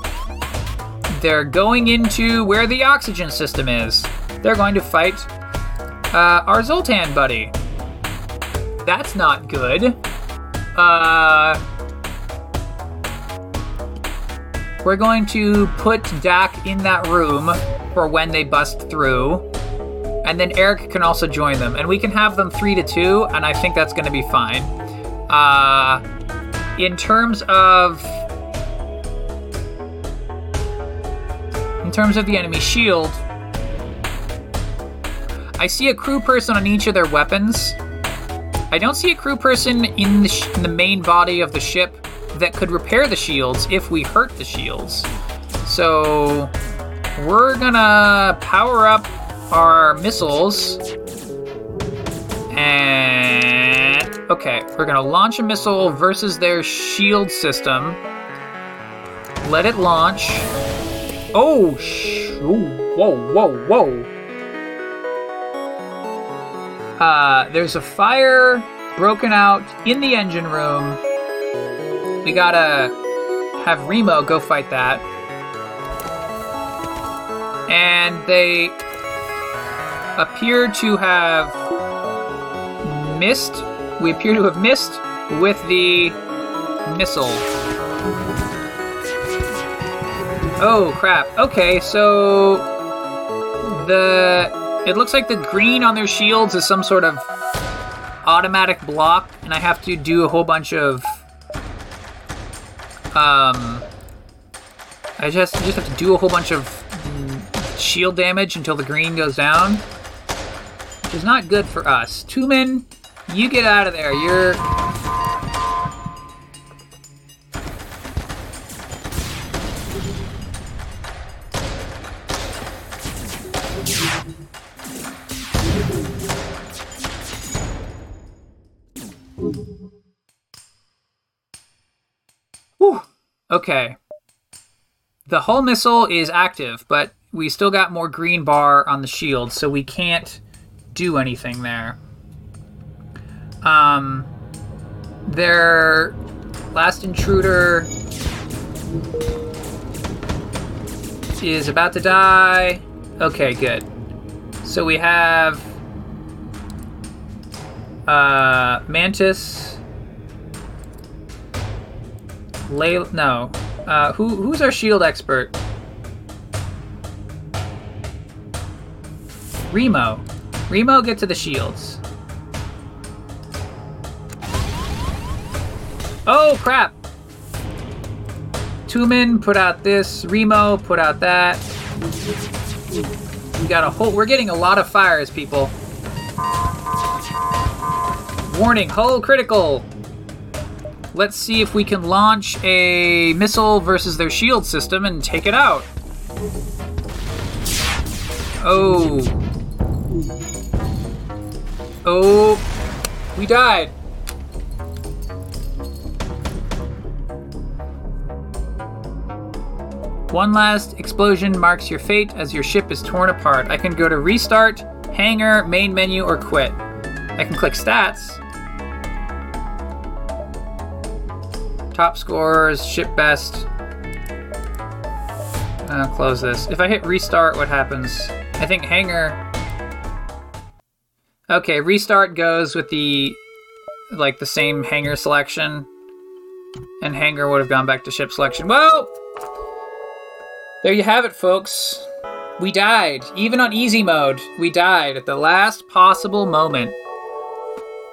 They're going into where the oxygen system is. They're going to fight uh, our Zoltan buddy. That's not good. Uh, we're going to put Dak in that room for when they bust through. And then Eric can also join them. And we can have them three to two, and I think that's going to be fine. Uh, in terms of. In terms of the enemy shield, I see a crew person on each of their weapons. I don't see a crew person in the, sh- in the main body of the ship that could repair the shields if we hurt the shields. So we're gonna power up our missiles. And okay, we're gonna launch a missile versus their shield system. Let it launch. Oh, sh- Ooh, whoa, whoa, whoa. Uh, there's a fire broken out in the engine room. We gotta have Remo go fight that. And they appear to have missed. We appear to have missed with the missile. Oh crap. Okay, so the it looks like the green on their shields is some sort of automatic block, and I have to do a whole bunch of. Um. I just just have to do a whole bunch of shield damage until the green goes down, which is not good for us. Tumen, you get out of there. You're Okay. The hull missile is active, but we still got more green bar on the shield, so we can't do anything there. Um, their last intruder is about to die. Okay, good. So we have uh, Mantis. Lay no. Uh, who who's our shield expert? Remo. Remo, get to the shields. Oh crap! Tumen put out this. Remo put out that. We got a whole. We're getting a lot of fires, people. Warning, hull critical. Let's see if we can launch a missile versus their shield system and take it out. Oh. Oh, we died. One last explosion marks your fate as your ship is torn apart. I can go to restart, hangar, main menu, or quit. I can click stats. Top scores, ship best. I'll close this. If I hit restart, what happens? I think hangar. Okay, restart goes with the like the same hangar selection, and hangar would have gone back to ship selection. Well, there you have it, folks. We died. Even on easy mode, we died at the last possible moment.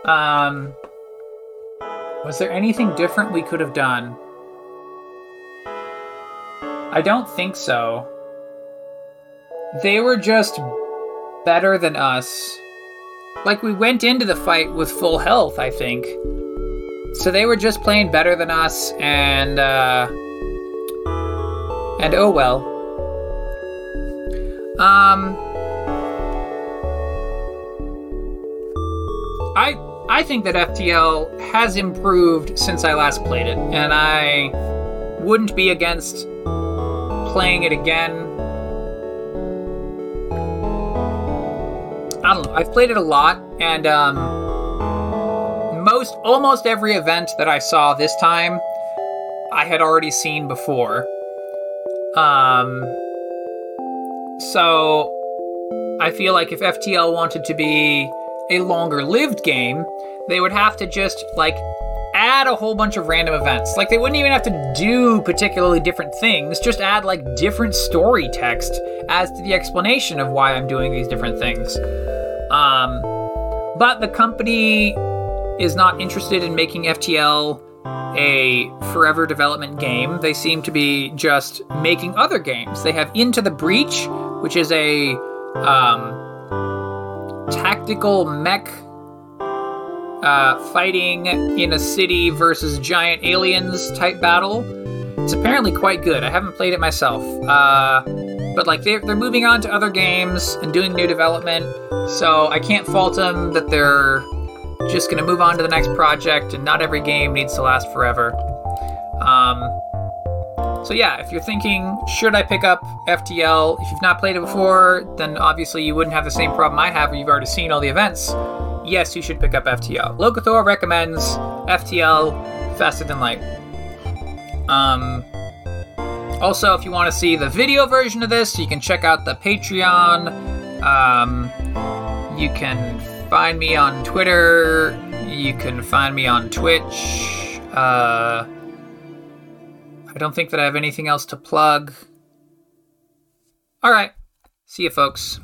Um, was there anything different we could have done? I don't think so. They were just better than us. Like, we went into the fight with full health, I think. So they were just playing better than us, and, uh. And oh well. Um. I I think that FTL has improved since I last played it, and I wouldn't be against playing it again. I don't know. I've played it a lot, and um, most almost every event that I saw this time, I had already seen before. Um, so I feel like if FTL wanted to be a longer lived game, they would have to just like add a whole bunch of random events. Like they wouldn't even have to do particularly different things, just add like different story text as to the explanation of why I'm doing these different things. Um, but the company is not interested in making FTL a forever development game. They seem to be just making other games. They have Into the Breach, which is a um, tactical mech uh, fighting in a city versus giant aliens type battle. It's apparently quite good. I haven't played it myself. Uh, but like they're, they're moving on to other games and doing new development, so I can't fault them that they're just going to move on to the next project, and not every game needs to last forever. Um, so yeah, if you're thinking, should I pick up FTL? If you've not played it before, then obviously you wouldn't have the same problem I have where you've already seen all the events. Yes, you should pick up FTL. Locathor recommends FTL faster than light. Um, also, if you want to see the video version of this, you can check out the Patreon. Um, you can find me on Twitter. You can find me on Twitch. Uh, I don't think that I have anything else to plug. All right. See you, folks.